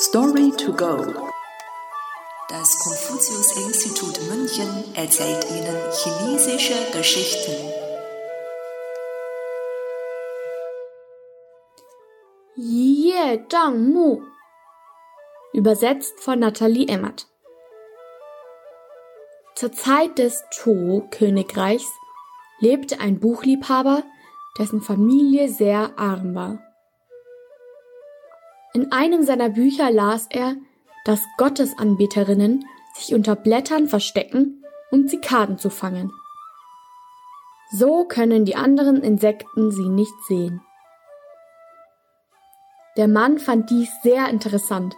Story to go. Das Konfuzius-Institut München erzählt Ihnen chinesische Geschichten. Ye Zhang Mu Übersetzt von Nathalie Emmert Zur Zeit des Zhou-Königreichs lebte ein Buchliebhaber, dessen Familie sehr arm war. In einem seiner Bücher las er, dass Gottesanbeterinnen sich unter Blättern verstecken, um Zikaden zu fangen. So können die anderen Insekten sie nicht sehen. Der Mann fand dies sehr interessant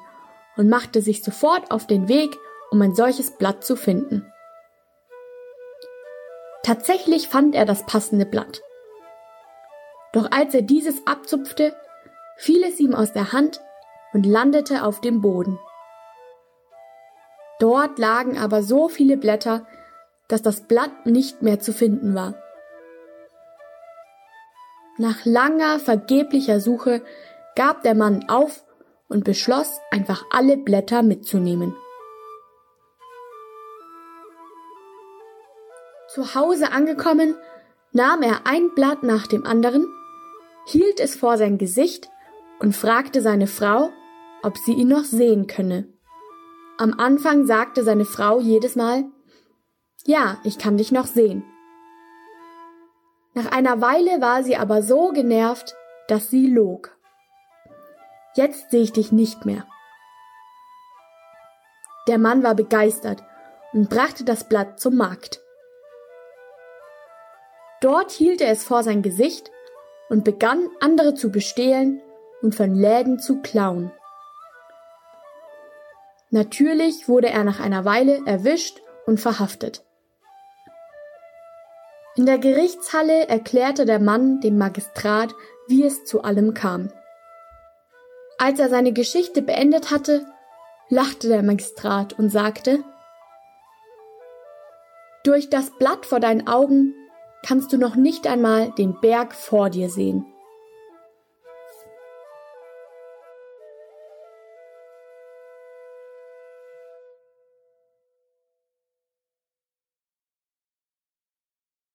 und machte sich sofort auf den Weg, um ein solches Blatt zu finden. Tatsächlich fand er das passende Blatt. Doch als er dieses abzupfte, fiel es ihm aus der Hand und landete auf dem Boden. Dort lagen aber so viele Blätter, dass das Blatt nicht mehr zu finden war. Nach langer, vergeblicher Suche gab der Mann auf und beschloss, einfach alle Blätter mitzunehmen. Zu Hause angekommen, nahm er ein Blatt nach dem anderen, hielt es vor sein Gesicht und fragte seine Frau, ob sie ihn noch sehen könne. Am Anfang sagte seine Frau jedes Mal Ja, ich kann dich noch sehen. Nach einer Weile war sie aber so genervt, dass sie log. Jetzt sehe ich dich nicht mehr. Der Mann war begeistert und brachte das Blatt zum Markt. Dort hielt er es vor sein Gesicht und begann andere zu bestehlen und von Läden zu klauen. Natürlich wurde er nach einer Weile erwischt und verhaftet. In der Gerichtshalle erklärte der Mann dem Magistrat, wie es zu allem kam. Als er seine Geschichte beendet hatte, lachte der Magistrat und sagte Durch das Blatt vor deinen Augen kannst du noch nicht einmal den Berg vor dir sehen.